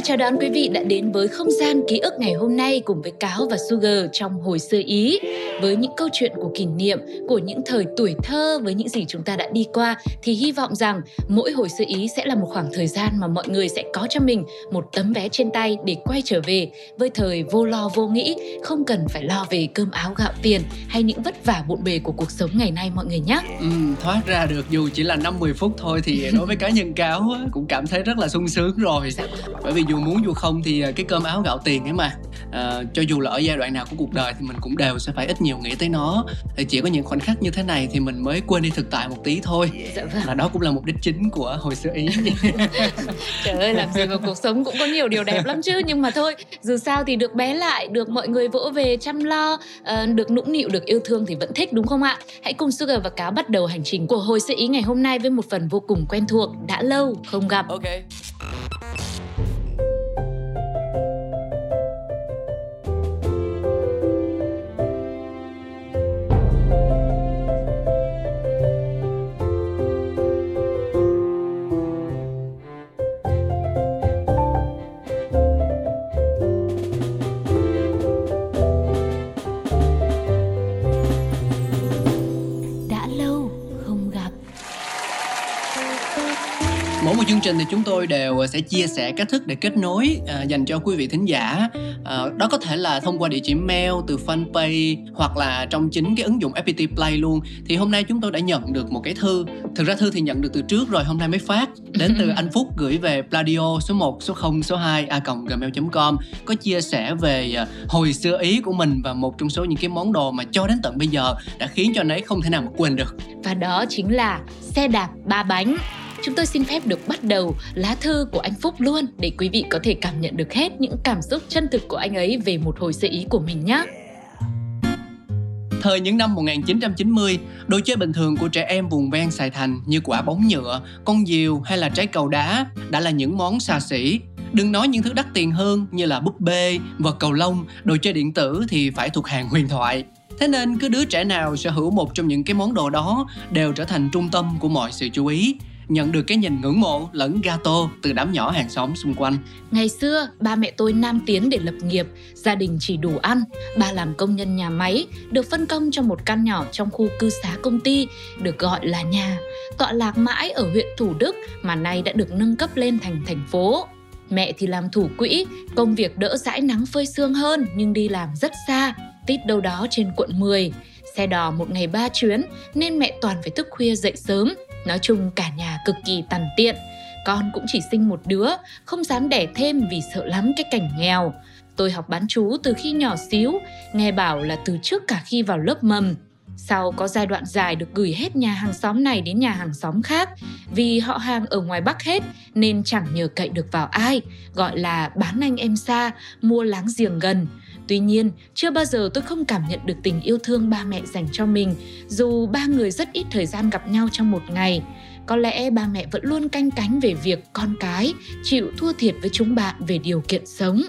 Xin chào đón quý vị đã đến với không gian ký ức ngày hôm nay cùng với Cáo và Sugar trong hồi xưa Ý với những câu chuyện của kỷ niệm của những thời tuổi thơ với những gì chúng ta đã đi qua thì hy vọng rằng mỗi hồi sơ Ý sẽ là một khoảng thời gian mà mọi người sẽ có cho mình một tấm vé trên tay để quay trở về với thời vô lo vô nghĩ không cần phải lo về cơm áo gạo tiền hay những vất vả bộn bề của cuộc sống ngày nay mọi người nhé. Ừ, thoát ra được dù chỉ là 50 phút thôi thì đối với cá nhân cáo cũng cảm thấy rất là sung sướng rồi Dạ. bởi vì dù muốn dù không thì à, cái cơm áo gạo tiền ấy mà à, cho dù là ở giai đoạn nào của cuộc đời thì mình cũng đều sẽ phải ít nhiều nghĩ tới nó. Thì chỉ có những khoảnh khắc như thế này thì mình mới quên đi thực tại một tí thôi. Dạ vâng. là đó cũng là mục đích chính của hồi xưa ý. Trời ơi làm gì mà cuộc sống cũng có nhiều điều đẹp lắm chứ. Nhưng mà thôi dù sao thì được bé lại Được mọi người vỗ về chăm lo ờ, Được nũng nịu được yêu thương thì vẫn thích đúng không ạ? Hãy cùng Sugar và Cáo bắt đầu hành trình của hồi sự ý ngày hôm nay Với một phần vô cùng quen thuộc Đã lâu không gặp. Ok mỗi một chương trình thì chúng tôi đều sẽ chia sẻ cách thức để kết nối à, dành cho quý vị thính giả. À, đó có thể là thông qua địa chỉ mail từ fanpage hoặc là trong chính cái ứng dụng FPT Play luôn. Thì hôm nay chúng tôi đã nhận được một cái thư. Thực ra thư thì nhận được từ trước rồi hôm nay mới phát. Đến từ anh Phúc gửi về Pladio số 1 số 0 số 2 a gmail.com có chia sẻ về à, hồi xưa ý của mình và một trong số những cái món đồ mà cho đến tận bây giờ đã khiến cho anh ấy không thể nào mà quên được. Và đó chính là xe đạp ba bánh Chúng tôi xin phép được bắt đầu lá thư của anh Phúc luôn để quý vị có thể cảm nhận được hết những cảm xúc chân thực của anh ấy về một hồi sự ý của mình nhé. Thời những năm 1990, đồ chơi bình thường của trẻ em vùng ven Sài Thành như quả bóng nhựa, con diều hay là trái cầu đá đã là những món xa xỉ. Đừng nói những thứ đắt tiền hơn như là búp bê, vật cầu lông, đồ chơi điện tử thì phải thuộc hàng huyền thoại. Thế nên cứ đứa trẻ nào sở hữu một trong những cái món đồ đó đều trở thành trung tâm của mọi sự chú ý, nhận được cái nhìn ngưỡng mộ lẫn gato từ đám nhỏ hàng xóm xung quanh. Ngày xưa, ba mẹ tôi nam tiến để lập nghiệp, gia đình chỉ đủ ăn. Ba làm công nhân nhà máy, được phân công cho một căn nhỏ trong khu cư xá công ty, được gọi là nhà, tọa lạc mãi ở huyện Thủ Đức mà nay đã được nâng cấp lên thành thành phố. Mẹ thì làm thủ quỹ, công việc đỡ dãi nắng phơi sương hơn nhưng đi làm rất xa, tít đâu đó trên quận 10. Xe đò một ngày ba chuyến nên mẹ toàn phải thức khuya dậy sớm. Nói chung cả nhà cực kỳ tằn tiện. Con cũng chỉ sinh một đứa, không dám đẻ thêm vì sợ lắm cái cảnh nghèo. Tôi học bán chú từ khi nhỏ xíu, nghe bảo là từ trước cả khi vào lớp mầm. Sau có giai đoạn dài được gửi hết nhà hàng xóm này đến nhà hàng xóm khác Vì họ hàng ở ngoài Bắc hết nên chẳng nhờ cậy được vào ai Gọi là bán anh em xa, mua láng giềng gần Tuy nhiên, chưa bao giờ tôi không cảm nhận được tình yêu thương ba mẹ dành cho mình Dù ba người rất ít thời gian gặp nhau trong một ngày Có lẽ ba mẹ vẫn luôn canh cánh về việc con cái Chịu thua thiệt với chúng bạn về điều kiện sống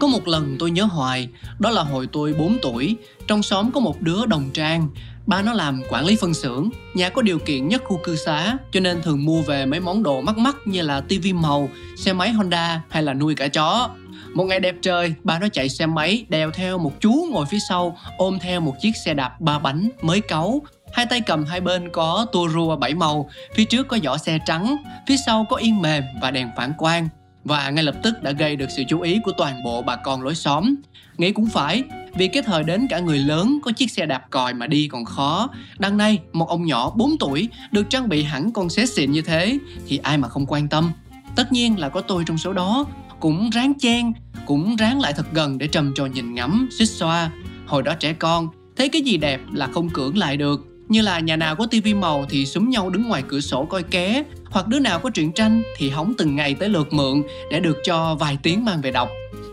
Có một lần tôi nhớ hoài, đó là hồi tôi 4 tuổi, trong xóm có một đứa đồng trang. Ba nó làm quản lý phân xưởng, nhà có điều kiện nhất khu cư xá, cho nên thường mua về mấy món đồ mắc mắc như là tivi màu, xe máy Honda hay là nuôi cả chó. Một ngày đẹp trời, ba nó chạy xe máy đèo theo một chú ngồi phía sau, ôm theo một chiếc xe đạp ba bánh mới cáu. Hai tay cầm hai bên có tua rua bảy màu, phía trước có vỏ xe trắng, phía sau có yên mềm và đèn phản quang và ngay lập tức đã gây được sự chú ý của toàn bộ bà con lối xóm. Nghĩ cũng phải, vì cái thời đến cả người lớn có chiếc xe đạp còi mà đi còn khó. Đằng nay, một ông nhỏ 4 tuổi được trang bị hẳn con xế xịn như thế thì ai mà không quan tâm. Tất nhiên là có tôi trong số đó, cũng ráng chen, cũng ráng lại thật gần để trầm trồ nhìn ngắm, xích xoa. Hồi đó trẻ con, thấy cái gì đẹp là không cưỡng lại được. như là nhà nào có tivi màu thì súng nhau đứng ngoài cửa sổ coi ké hoặc đứa nào có truyện tranh thì hóng từng ngày tới lượt mượn để được cho vài tiếng mang về đọc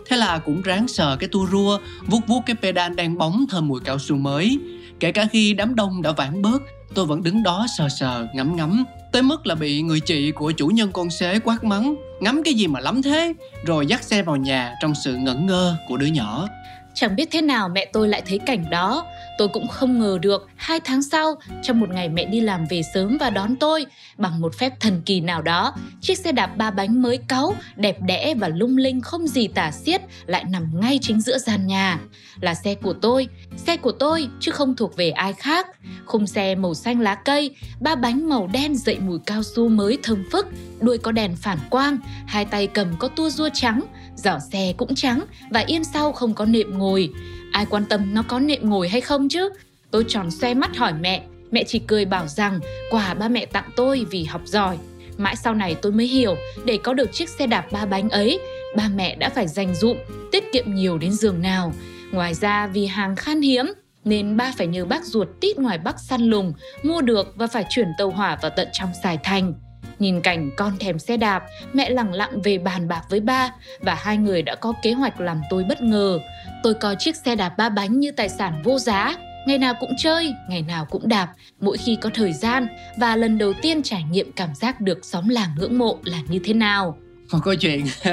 thế là cũng ráng sờ cái tua rua vuốt vuốt cái pedal đang bóng thơm mùi cao su mới kể cả khi đám đông đã vãn bớt tôi vẫn đứng đó sờ sờ ngắm ngắm tới mức là bị người chị của chủ nhân con xế quát mắng, ngắm cái gì mà lắm thế? Rồi dắt xe vào nhà trong sự ngẩn ngơ của đứa nhỏ. Chẳng biết thế nào mẹ tôi lại thấy cảnh đó. Tôi cũng không ngờ được hai tháng sau, trong một ngày mẹ đi làm về sớm và đón tôi, bằng một phép thần kỳ nào đó, chiếc xe đạp ba bánh mới cáu, đẹp đẽ và lung linh không gì tả xiết lại nằm ngay chính giữa gian nhà. Là xe của tôi, xe của tôi chứ không thuộc về ai khác. Khung xe màu xanh lá cây, ba bánh màu đen dậy mùi cao su mới thơm phức, đuôi có đèn phản quang, hai tay cầm có tua rua trắng, giỏ xe cũng trắng và yên sau không có nệm ngồi. Ai quan tâm nó có nệm ngồi hay không chứ? Tôi tròn xoe mắt hỏi mẹ, mẹ chỉ cười bảo rằng quà ba mẹ tặng tôi vì học giỏi. Mãi sau này tôi mới hiểu, để có được chiếc xe đạp ba bánh ấy, ba mẹ đã phải dành dụm, tiết kiệm nhiều đến giường nào. Ngoài ra vì hàng khan hiếm, nên ba phải nhờ bác ruột tít ngoài Bắc săn lùng, mua được và phải chuyển tàu hỏa vào tận trong Sài Thành. Nhìn cảnh con thèm xe đạp, mẹ lặng lặng về bàn bạc với ba và hai người đã có kế hoạch làm tôi bất ngờ. Tôi coi chiếc xe đạp ba bánh như tài sản vô giá, ngày nào cũng chơi, ngày nào cũng đạp, mỗi khi có thời gian và lần đầu tiên trải nghiệm cảm giác được xóm làng ngưỡng mộ là như thế nào. Một câu chuyện.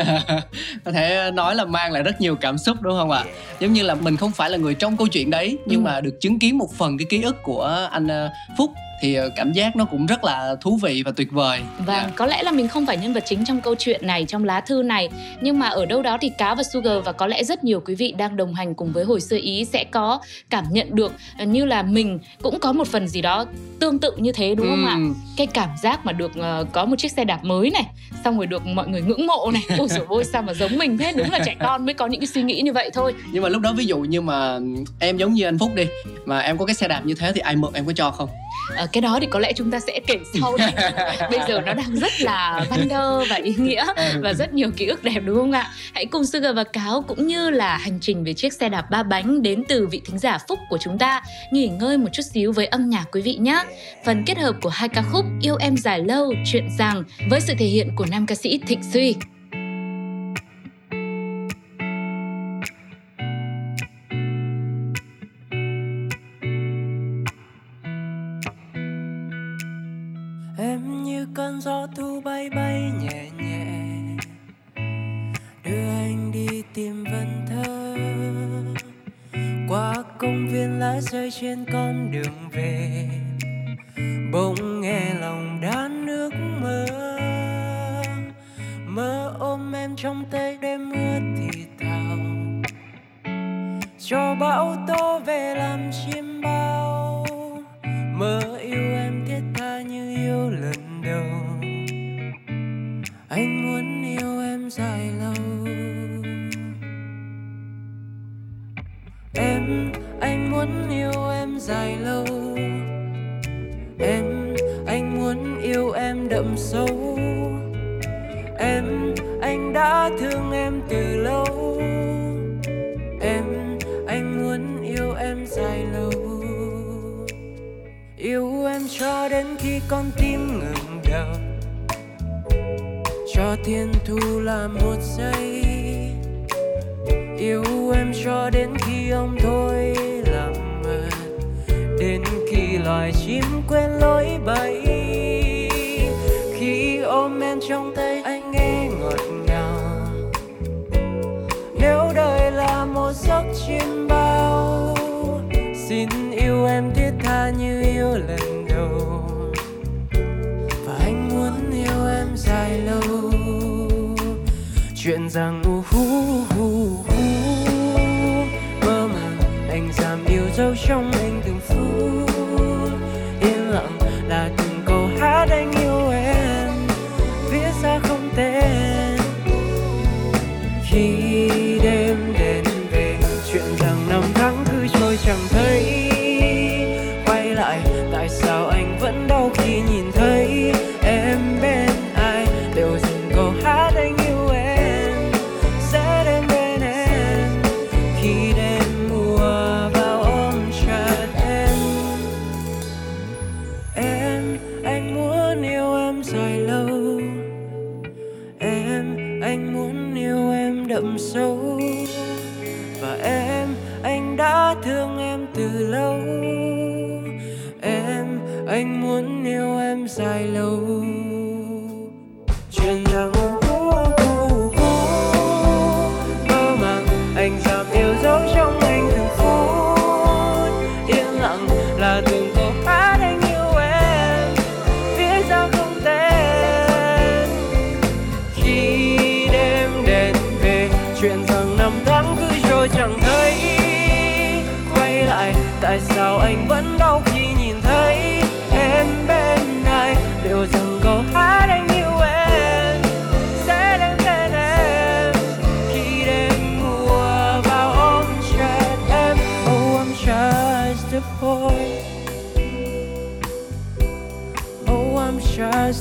Có thể nói là mang lại rất nhiều cảm xúc đúng không ạ? Giống như là mình không phải là người trong câu chuyện đấy nhưng ừ. mà được chứng kiến một phần cái ký ức của anh ờ, phúc thì ờ, cảm giác nó cũng rất là thú vị và tuyệt vời. Vâng yeah. Dạ. có lẽ là mình không phải nhân vật chính trong câu chuyện này trong lá thư này nhưng mà ở đâu đó thì cáo và sugar và có lẽ rất nhiều quý vị đang đồng hành cùng với hồi xưa ý sẽ có cảm nhận được ờ, như là mình cũng có một phần gì đó tương tự như thế đúng không ạ? Cái cảm giác mà được uh, có một chiếc xe đạp mới này xong rồi được mọi người ngưỡng mộ này ôi dồi ôi sao mà giống mình thế? Đúng là trẻ con mới có những cái suy nghĩ như vậy thôi. Nhưng mà lúc đó ví dụ như mà em giống như anh phúc đi mà em có cái xe đạp như thế thì ai mượn em có cho không à, cái đó thì có lẽ chúng ta sẽ kể sau đây. Bây giờ nó đang rất là văn đơ và ý nghĩa ừ. và rất nhiều ký ức đẹp đúng không ạ? Hãy cùng Sugar và Cáo cũng như là hành trình về chiếc xe đạp ba bánh đến từ vị thính giả Phúc của chúng ta nghỉ ngơi một chút xíu với âm nhạc quý vị nhé phần kết hợp của hai ca khúc Yêu em dài lâu, Chuyện rằng với sự thể hiện của nam ca sĩ Thịnh Suy muốn yêu em dài lâu. Em, anh muốn yêu em đậm sâu. Em, anh đã thương em từ lâu. Em, anh muốn yêu em dài lâu. Yêu em cho đến khi con tim ngừng đập cho thiên thu là một giây. Yêu em cho đến khi ông thôi đến khi loài chim quên lối bay khi ôm em trong tay, anh nghe ngọt ngào. Nếu đời là một giấc chim bao, xin yêu em thiết tha như yêu lần đầu. Và anh muốn yêu em dài lâu. Chuyện rằng u hú hú hú mơ màng, anh dám yêu dấu trong anh từng phút. Chuyện rằng mơ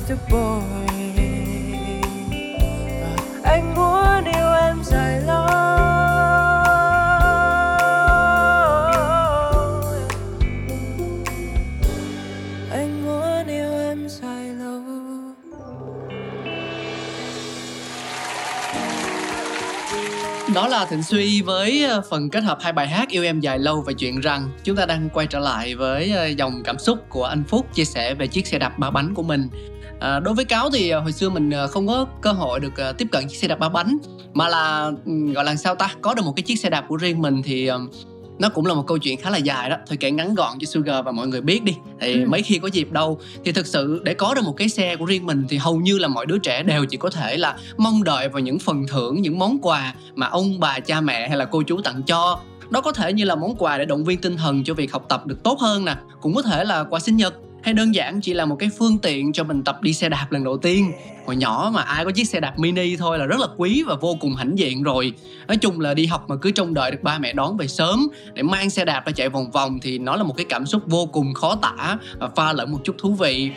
just a boy và anh muốn yêu em dài lâu. Anh muốn yêu em dài lâu. Đó là Thịnh Suy với ờ, phần kết hợp hai bài hát Yêu Em Dài Lâu và Chuyện Rằng. Chúng ta đang quay trở lại với ờ, dòng cảm xúc của anh Phúc chia sẻ về chiếc xe đạp ba bánh của mình à, Đối với Cáo thì ờ, hồi xưa mình ờ, không có cơ hội được ờ, tiếp cận chiếc xe đạp ba bánh Mà là ừm, gọi là sao ta, có được một cái chiếc xe đạp của riêng mình thì nó cũng là một câu chuyện khá là dài đó. Thôi kể ngắn gọn cho Sugar và mọi người biết đi. Thì Ừ. mấy khi có dịp đâu thì thực sự để có được một cái xe của riêng mình thì hầu như là mọi đứa trẻ đều chỉ có thể là mong đợi vào những phần thưởng những món quà mà ông bà cha mẹ hay là cô chú tặng cho. Đó có thể như là món quà để động viên tinh thần cho việc học tập được tốt hơn nè. Cũng có thể là quà sinh nhật hay đơn giản chỉ là một cái phương tiện cho mình tập đi xe đạp lần đầu tiên. Hồi nhỏ mà ai có chiếc xe đạp mini thôi là rất là quý và vô cùng hãnh diện rồi. Nói chung là đi học mà cứ trông đợi được ba mẹ đón về sớm để mang xe đạp ra chạy vòng vòng thì nó là một cái cảm xúc vô cùng khó tả và pha lẫn một chút thú vị.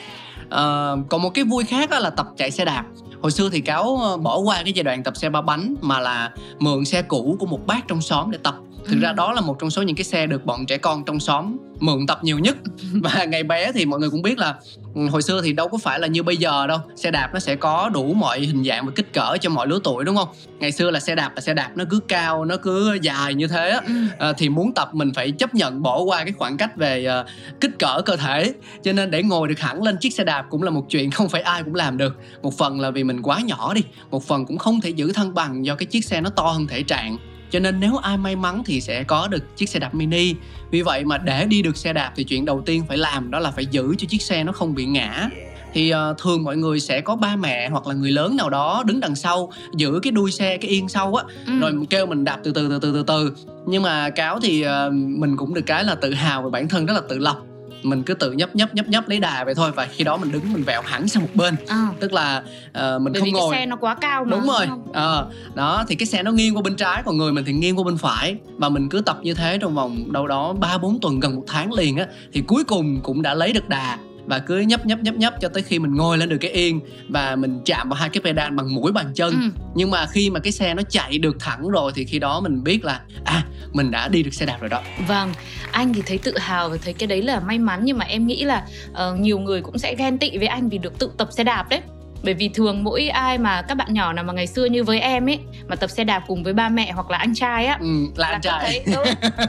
À, còn một cái vui khác là tập chạy xe đạp. Hồi xưa thì cáo ờ, bỏ qua cái giai đoạn tập xe ba bánh mà là mượn xe cũ của một bác trong xóm để tập thực ra Ừ. đó là một trong số những cái xe được bọn trẻ con trong xóm mượn tập nhiều nhất. Và ngày bé thì mọi người cũng biết là ừ, hồi xưa thì đâu có phải là như bây giờ đâu. Xe đạp nó sẽ có đủ mọi hình dạng và kích cỡ cho mọi lứa tuổi đúng không? Ngày xưa là xe đạp là xe đạp nó cứ cao nó cứ dài như thế. Ờ, thì muốn tập mình phải chấp nhận bỏ qua cái khoảng cách về ờ, kích cỡ cơ thể. Cho nên để ngồi được hẳn lên chiếc xe đạp cũng là một chuyện không phải ai cũng làm được. Một phần là vì mình quá nhỏ đi một phần cũng không thể giữ thăng bằng do cái chiếc xe nó to hơn thể trạng cho nên nếu ai may mắn thì sẽ có được chiếc xe đạp mini. Vì vậy mà để đi được xe đạp thì chuyện đầu tiên phải làm đó là phải giữ cho chiếc xe nó không bị ngã. Thì ờ, thường mọi người sẽ có ba mẹ hoặc là người lớn nào đó đứng đằng sau giữ cái đuôi xe cái yên sau á. Ừ. rồi kêu mình đạp từ từ từ từ từ từ nhưng mà cáo thì ờ, mình cũng được cái là tự hào về bản thân rất là tự lập mình cứ tự nhấp nhấp nhấp nhấp lấy đà vậy thôi và khi đó mình đứng mình vẹo hẳn sang một bên. À, tức là ờ, mình bởi không vì ngồi. cái xe nó quá cao mà đúng rồi? Ờ, đó thì cái xe nó nghiêng qua bên trái còn người mình thì nghiêng qua bên phải. Và mình cứ tập như thế trong vòng đâu đó ba bốn tuần gần một tháng liền á thì cuối cùng cũng đã lấy được đà và cứ nhấp nhấp nhấp nhấp cho tới khi mình ngồi lên được cái yên và mình chạm vào hai cái pedal bằng mũi bàn chân Ừ. nhưng mà khi mà cái xe nó chạy được thẳng rồi thì khi đó mình biết là à mình đã đi được xe đạp rồi đó Vâng, anh thì thấy tự hào và thấy cái đấy là may mắn nhưng mà em nghĩ là ờ, nhiều người cũng sẽ ghen tị với anh vì được tự tập xe đạp đấy. Bởi vì thường mỗi ai mà các bạn nhỏ nào mà ngày xưa như với em ấy mà tập xe đạp cùng với ba mẹ hoặc là anh trai á ừ, là anh cảm trai. thấy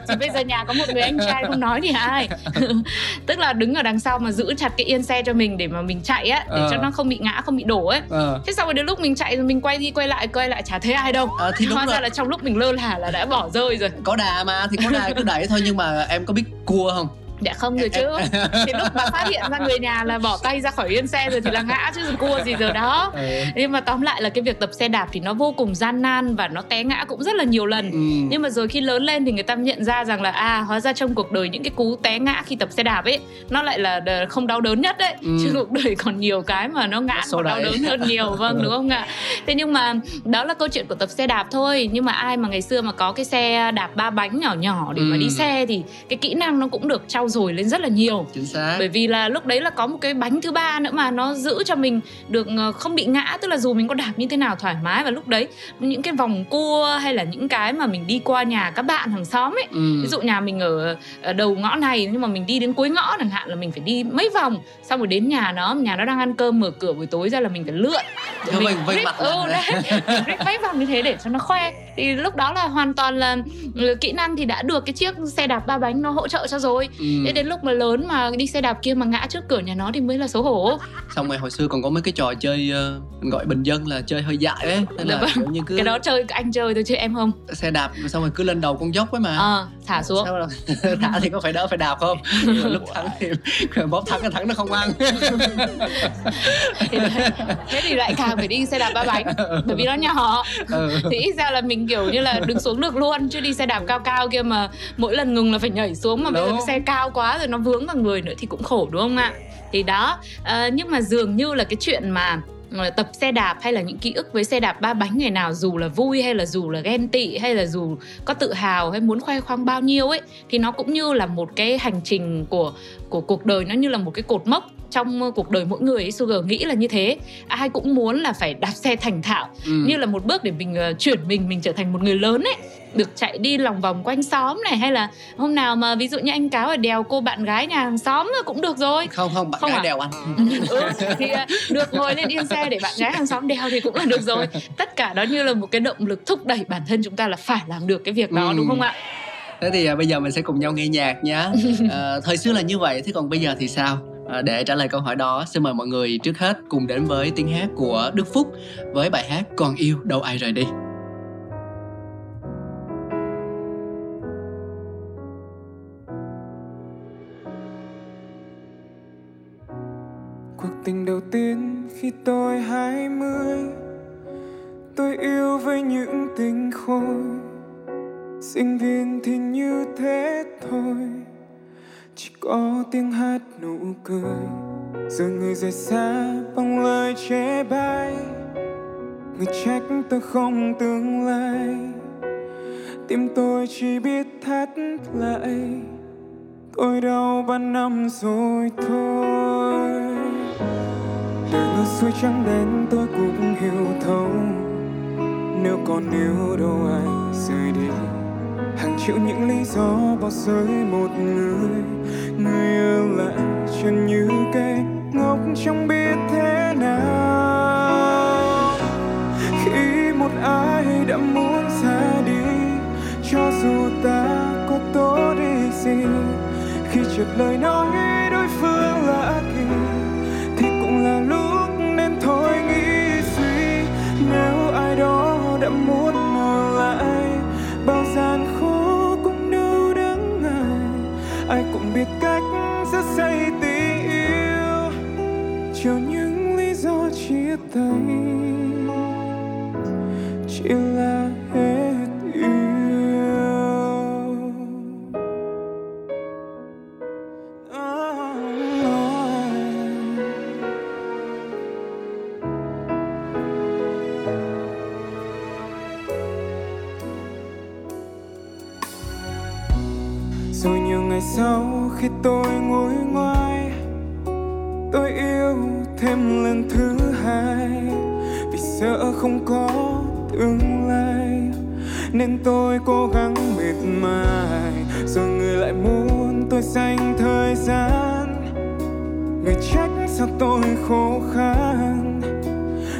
ừ, bây giờ nhà có một người anh trai không nói thì ai? Tức là đứng ở đằng sau mà giữ chặt cái yên xe cho mình để mà mình chạy á để Ờ. cho nó không bị ngã không bị đổ ấy. Ờ. Thế sau rồi đến lúc mình chạy rồi mình quay đi quay lại quay lại chả thấy ai đâu. Ờ, thì đúng hóa rồi. ra là trong lúc mình lơ là là đã bỏ rơi rồi. Có đà mà thì có đà cứ đẩy thôi nhưng mà em có biết cua không dạ không rồi chứ. Thì lúc mà phát hiện ra người nhà là bỏ tay ra khỏi yên xe rồi thì là ngã chứ còn cua gì giờ đó. Ừ. nhưng mà tóm lại là cái việc tập xe đạp thì nó vô cùng gian nan và nó té ngã cũng rất là nhiều lần. Ừ. nhưng mà rồi khi lớn lên thì người ta nhận ra rằng là à hóa ra trong cuộc đời những cái cú té ngã khi tập xe đạp ấy nó lại là không đau đớn nhất đấy. Ừ. chứ cuộc đời còn nhiều cái mà nó ngã còn đau đớn hơn nhiều. Vâng đúng không ạ? Thế nhưng mà đó là câu chuyện của tập xe đạp thôi. Nhưng mà ai mà ngày xưa mà có cái xe đạp ba bánh nhỏ nhỏ để mà Ừ. đi xe thì cái kỹ năng nó cũng được trau dồi lên rất là nhiều. Chính xác. Bởi vì là lúc đấy là có một cái bánh thứ ba nữa mà nó giữ cho mình được ờ, không bị ngã tức là dù mình có đạp như thế nào thoải mái và lúc đấy những cái vòng cua hay là những cái mà mình đi qua nhà các bạn hàng xóm ấy ừ. ví dụ nhà mình ở, ở đầu ngõ này nhưng mà mình đi đến cuối ngõ chẳng hạn là mình phải đi mấy vòng xong rồi đến nhà nó nhà nó đang ăn cơm mở cửa buổi tối ra là mình phải lượn. Để Cho mình vây rip- mặt ừ, đấy. Rip mấy vòng như thế để cho nó khoe. Thì lúc đó là hoàn toàn là ừ, kỹ năng thì đã được cái chiếc xe đạp ba bánh nó hỗ trợ cho rồi. Ừ. thế đến lúc mà lớn mà đi xe đạp kia mà ngã trước cửa nhà nó thì mới là xấu hổ. Xong rồi hồi xưa còn có mấy cái trò chơi ờ, gọi bình dân là chơi hơi dại ấy. Nên Dạ là vâng. như cứ cái đó chơi anh chơi thôi chứ em không. Xe đạp xong rồi cứ lên đầu con dốc ấy mà. Ờ thả xuống. Sao là thả thì có phải đỡ phải đạp không? Nhưng mà lúc thắng thì bóp thắng cái thắng nó không ăn. Thì đấy. thế thì lại càng phải đi xe đạp ba bánh bởi vì nó nhỏ. Ừ. thì ít ra là mình kiểu như là đứng xuống được luôn chứ đi xe đạp cao cao kia mà mỗi lần ngừng là phải nhảy xuống mà bây giờ xe cao quá rồi nó vướng vào người nữa thì cũng khổ đúng không ạ? Thì đó ờ, nhưng mà dường như là cái chuyện mà ờ, tập xe đạp hay là những ký ức với xe đạp ba bánh ngày nào, dù là vui hay là dù là ghen tị hay là dù có tự hào hay muốn khoe khoang bao nhiêu ấy, thì nó cũng như là một cái hành trình của của cuộc đời, nó như là một cái cột mốc trong cuộc đời mỗi người ấy Sugar nghĩ là như thế. Ai cũng muốn là phải đạp xe thành thạo Ừ. như là một bước để mình ờ, chuyển mình mình trở thành một người lớn ấy. Được chạy đi lòng vòng quanh xóm này hay là hôm nào mà ví dụ như anh cáo ở đèo cô bạn gái nhà hàng xóm cũng được rồi. Không không bạn Không gái à? đèo anh ừ, thì ờ, được ngồi lên yên xe để bạn gái hàng xóm đèo thì cũng là được rồi. Tất cả đó như là một cái động lực thúc đẩy bản thân chúng ta là phải làm được cái việc đó Ừ. đúng không ạ? Thế thì à, bây giờ mình sẽ cùng nhau nghe nhạc nhá. À, thời xưa là như vậy thế còn bây giờ thì sao à, để trả lời câu hỏi đó xin mời mọi người trước hết cùng đến với tiếng hát của Đức Phúc với bài hát còn yêu đâu ai rời đi. Cuộc tình đầu tiên khi tôi hai mươi Tôi yêu với những tình khôi. Sinh viên thì như thế thôi. Chỉ có tiếng hát nụ cười, Giờ người rời xa bằng lời chê bai. Người trách tôi không tương lai, Tim tôi chỉ biết thắt lại. Tôi đau ba năm rồi thôi. Đời ngược xuôi trắng đến tôi cũng hiểu thấu. Nếu còn yêu đâu ai rời đi chịu những lý do bỏ rơi một người. Người ở lại chân như cây ngốc chẳng biết thế nào. Khi một ai đã muốn ra đi, Cho dù ta có tốt đi gì, Khi trượt lời nói đối phương lạ kỳ Người trách sao tôi khô khan?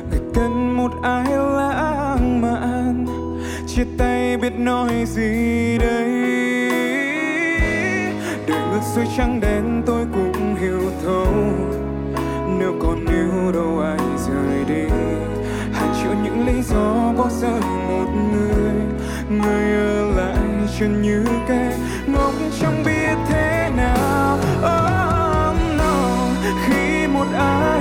Người cần một ai lãng mạn? Chia tay biết nói gì đây? Đời ngược xuôi trắng đen tôi cũng hiểu thấu Nếu còn yêu đâu ai rời đi? Hàng triệu những lý do bỏ rơi một người. Người ở lại chân như cây ngốc chẳng biết thế. Khi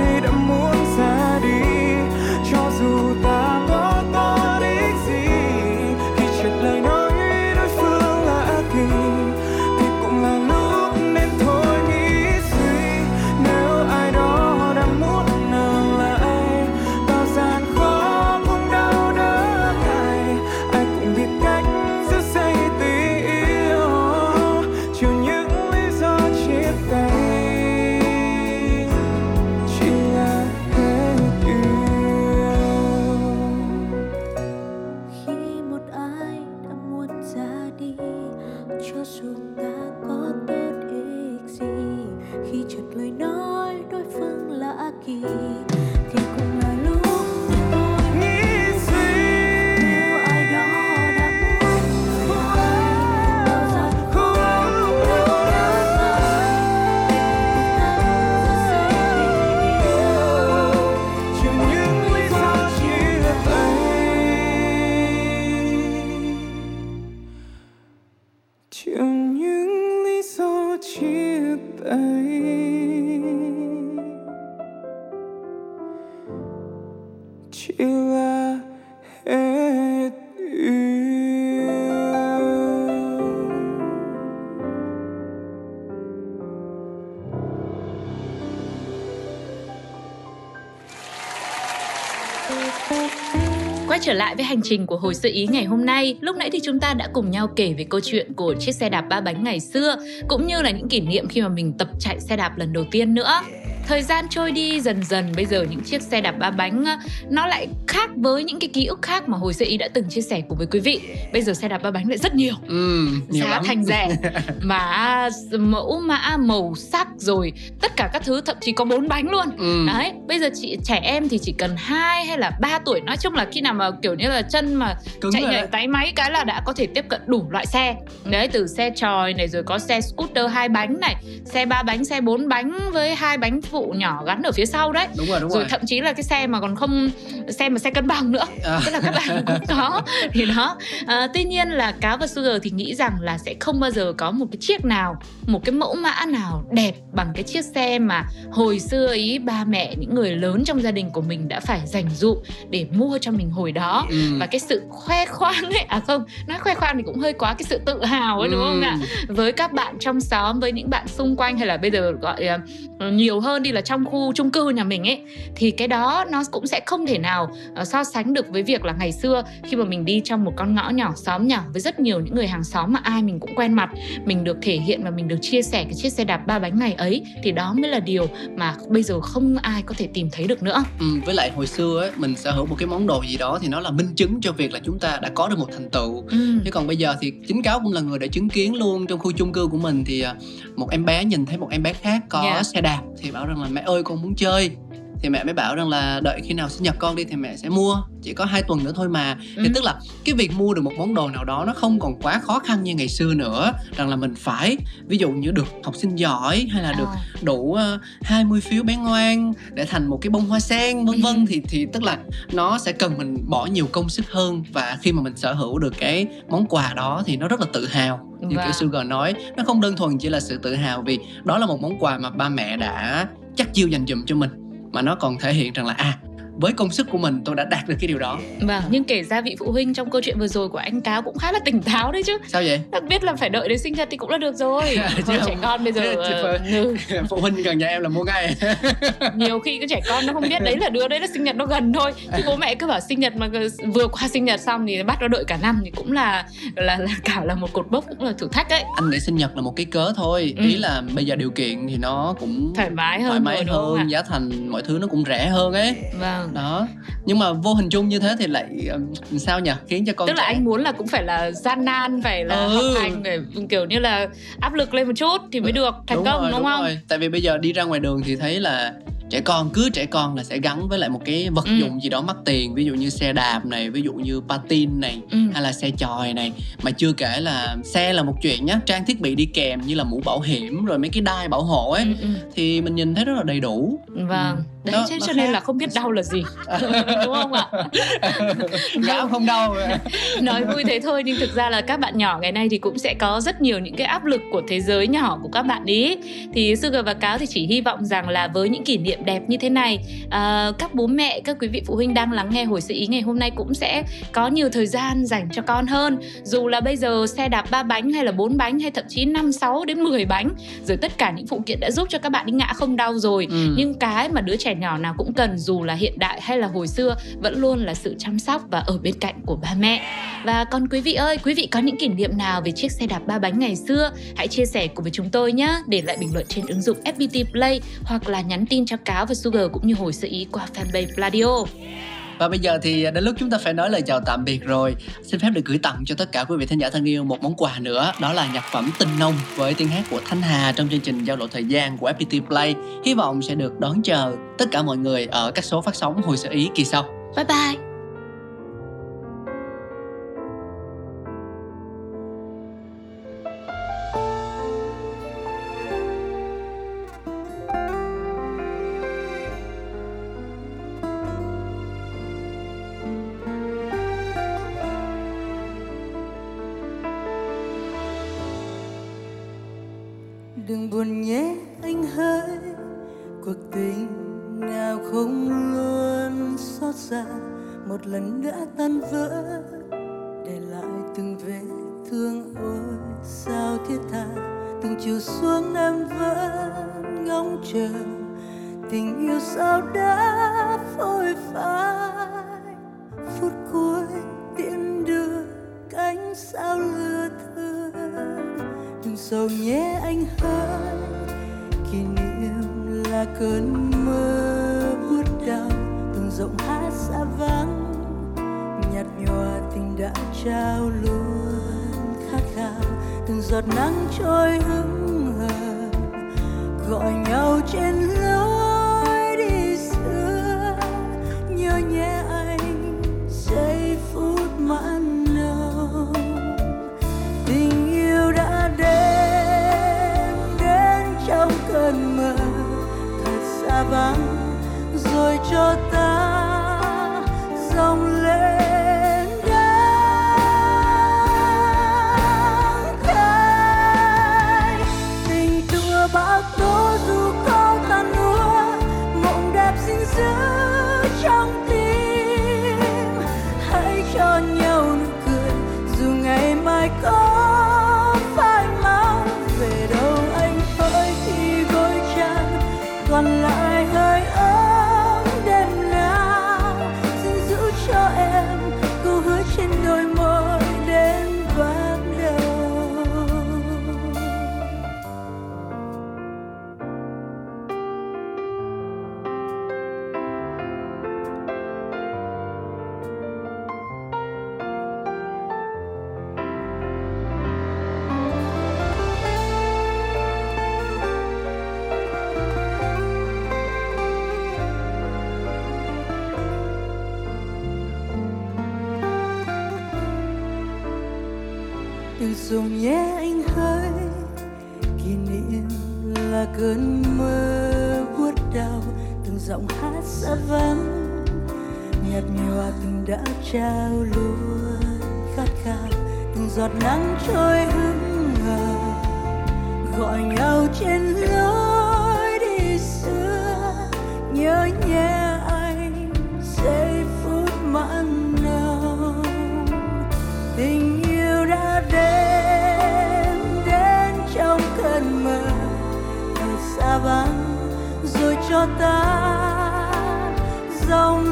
trở lại với hành trình của hồi sơ ý ngày hôm nay, lúc nãy thì chúng ta đã cùng nhau kể về câu chuyện của chiếc xe đạp ba bánh ngày xưa, cũng như là những kỷ niệm khi mà mình tập chạy xe đạp lần đầu tiên nữa. Thời gian trôi đi dần dần bây giờ những chiếc xe đạp ba bánh nó lại khác với những cái ký ức khác mà hồi xưa ý đã từng chia sẻ cùng với quý vị. Bây giờ xe đạp ba bánh lại rất nhiều, ừ, nhiều giá lắm. thành rẻ mà mẫu mã màu sắc rồi tất cả các thứ thậm chí có bốn bánh luôn. Ừ. đấy bây giờ chị trẻ em thì chỉ cần hai hay là ba tuổi. Nói chung là khi nào mà kiểu như là chân mà Cứng chạy nhảy tay máy cái là đã có thể tiếp cận đủ loại xe. Đấy từ xe tròi này rồi có xe scooter hai bánh này xe ba bánh xe bốn bánh với hai bánh phụ nhỏ gắn ở phía sau đấy. Đúng rồi đúng rồi, rồi. thậm chí là cái xe mà còn không xe mà xe cân bằng nữa à. tức là các bạn cũng có thì đó à, tuy nhiên là cáo và sugar thì nghĩ rằng là sẽ không bao giờ có một cái chiếc nào một cái mẫu mã nào đẹp bằng cái chiếc xe mà hồi xưa ý ba mẹ những người lớn trong gia đình của mình đã phải dành dụ để mua cho mình hồi đó ừ. và cái sự khoe khoang ấy à không nói khoe khoang thì cũng hơi quá cái sự tự hào ấy ừ. đúng không ạ với các bạn trong xóm với những bạn xung quanh hay là bây giờ gọi nhiều hơn đi là trong khu chung cư nhà mình ấy thì cái đó nó cũng sẽ không thể nào uh, so sánh được với việc là ngày xưa khi mà mình đi trong một con ngõ nhỏ xóm nhỏ với rất nhiều những người hàng xóm mà ai mình cũng quen mặt mình được thể hiện và mình được chia sẻ cái chiếc xe đạp ba bánh ngày ấy thì đó mới là điều mà bây giờ không ai có thể tìm thấy được nữa ừ, với lại hồi xưa ấy mình sở hữu một cái món đồ gì đó thì nó là minh chứng cho việc là chúng ta đã có được một thành tựu ừ. chứ còn bây giờ thì chính cáo cũng là người đã chứng kiến luôn trong khu chung cư của mình thì à, một em bé nhìn thấy một em bé khác có yeah. xe đạp thì bảo rằng là mẹ ơi con muốn chơi thì mẹ mới bảo rằng là đợi khi nào sinh nhật con đi thì mẹ sẽ mua chỉ có hai tuần nữa thôi mà ừ. thì tức là cái việc mua được một món đồ nào đó nó không còn quá khó khăn như ngày xưa nữa rằng là mình phải ví dụ như được học sinh giỏi hay là được đủ uh, ờ, 20 phiếu bé ngoan để thành một cái bông hoa sen vân vân ừ. thì thì tức là nó sẽ cần mình bỏ nhiều công sức hơn và khi mà mình sở hữu được cái món quà đó thì nó rất là tự hào như vâng. kiểu Sugar nói nó không đơn thuần chỉ là sự tự hào vì đó là một món quà mà ba mẹ đã chắc chiêu dành dụm cho mình mà nó còn thể hiện rằng là à với công sức của mình tôi đã đạt được cái điều đó. Vâng. Nhưng kể ra vị phụ huynh trong câu chuyện vừa rồi của anh cáo cũng khá là tỉnh táo đấy chứ. Sao vậy? Đặc biết là phải đợi đến sinh nhật thì cũng là được rồi. Chứ trẻ con bây giờ uh, phụ huynh gần nhà em là mua ngay. Nhiều khi cái trẻ con nó không biết đấy là đứa đấy là sinh nhật nó gần thôi. Chứ bố mẹ cứ bảo sinh nhật mà vừa qua sinh nhật xong thì bắt nó đợi cả năm thì cũng là là là cả là một cột mốc cũng là thử thách đấy. Anh để sinh nhật là một cái cớ thôi. Ừ. ý là bây giờ điều kiện thì nó cũng thoải mái hơn thoải mái hơn giá thành mọi thứ nó cũng rẻ hơn ấy. Vâng. Đó nhưng mà vô hình chung như thế thì lại um, sao nhỉ khiến cho con tức trẻ... là anh muốn là cũng phải là gian nan phải là ừ. học hành phải kiểu như là áp lực lên một chút thì mới được thành đúng công rồi, đúng, đúng không rồi. tại vì bây giờ đi ra ngoài đường thì thấy là trẻ con cứ trẻ con là sẽ gắn với lại một cái vật ừ. dụng gì đó mắc tiền ví dụ như xe đạp này ví dụ như patin này ừ. hay là xe chòi này mà chưa kể là xe là một chuyện nhá trang thiết bị đi kèm như là mũ bảo hiểm rồi mấy cái đai bảo hộ ấy ừ, ừ. thì mình nhìn thấy rất là đầy đủ vâng ừ. Đấy đó, cho nên là không biết đau là gì. Đúng không ạ? Ngã không đau. Nói vui thế thôi nhưng thực ra là các bạn nhỏ ngày nay thì cũng sẽ có rất nhiều những cái áp lực của thế giới nhỏ của các bạn ý. Thì Sugar và Cáo thì chỉ hy vọng rằng là với những kỷ niệm đẹp như thế này à, các bố mẹ các quý vị phụ huynh đang lắng nghe hồi sự ý ngày hôm nay cũng sẽ có nhiều thời gian dành cho con hơn. Dù là bây giờ xe đạp ba bánh hay là bốn bánh hay thậm chí 5, 6 đến 10 bánh rồi tất cả những phụ kiện đã giúp cho các bạn đi ngã không đau rồi. Ừ. nhưng cái mà đứa trẻ nhỏ nào cũng cần, dù là hiện đại hay là hồi xưa, vẫn luôn là sự chăm sóc và ở bên cạnh của ba mẹ và còn quý vị ơi, quý vị có những kỷ niệm nào về chiếc xe đạp ba bánh ngày xưa hãy chia sẻ cùng với chúng tôi nhé, để lại bình luận trên ứng dụng FPT Play hoặc là nhắn tin cho cáo và Sugar cũng như hồi sự ý qua fanpage Pladio. Và bây giờ thì đến lúc chúng ta phải nói lời chào tạm biệt rồi. Xin phép được gửi tặng cho tất cả quý vị thính giả thân yêu một món quà nữa, đó là nhạc phẩm Tình Nông với tiếng hát của Thanh Hà trong chương trình giao lộ thời gian của FPT Play. Hy vọng sẽ được đón chờ tất cả mọi người ở các số phát sóng hồi sự ý kỳ sau. Bye bye. Đừng buồn nhé anh hỡi. Cuộc tình nào không luôn xót xa, một lần đã tan vỡ. Để lại từng vết thương, ôi sao thiết tha. Từng chiều xuống em vẫn ngóng chờ, tình yêu sao đã phôi phai đừng sầu nhé anh hỡi kỷ niệm là cơn mơ buốt đau, từng giọng hát xa vắng. Nhạt nhòa tình đã trao luôn khát khao, từng giọt nắng trôi hững dùng nhé anh hỡi kỷ niệm là cơn mơ buốt đau, từng giọng hát xa vắng nhạt nhòa tình đã trao luôn khát khao, từng giọt nắng trôi hững hờ. Gọi nhau trên ta dòng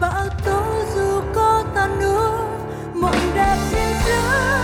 bão tố dù có tan nữa mộng đẹp xin giữ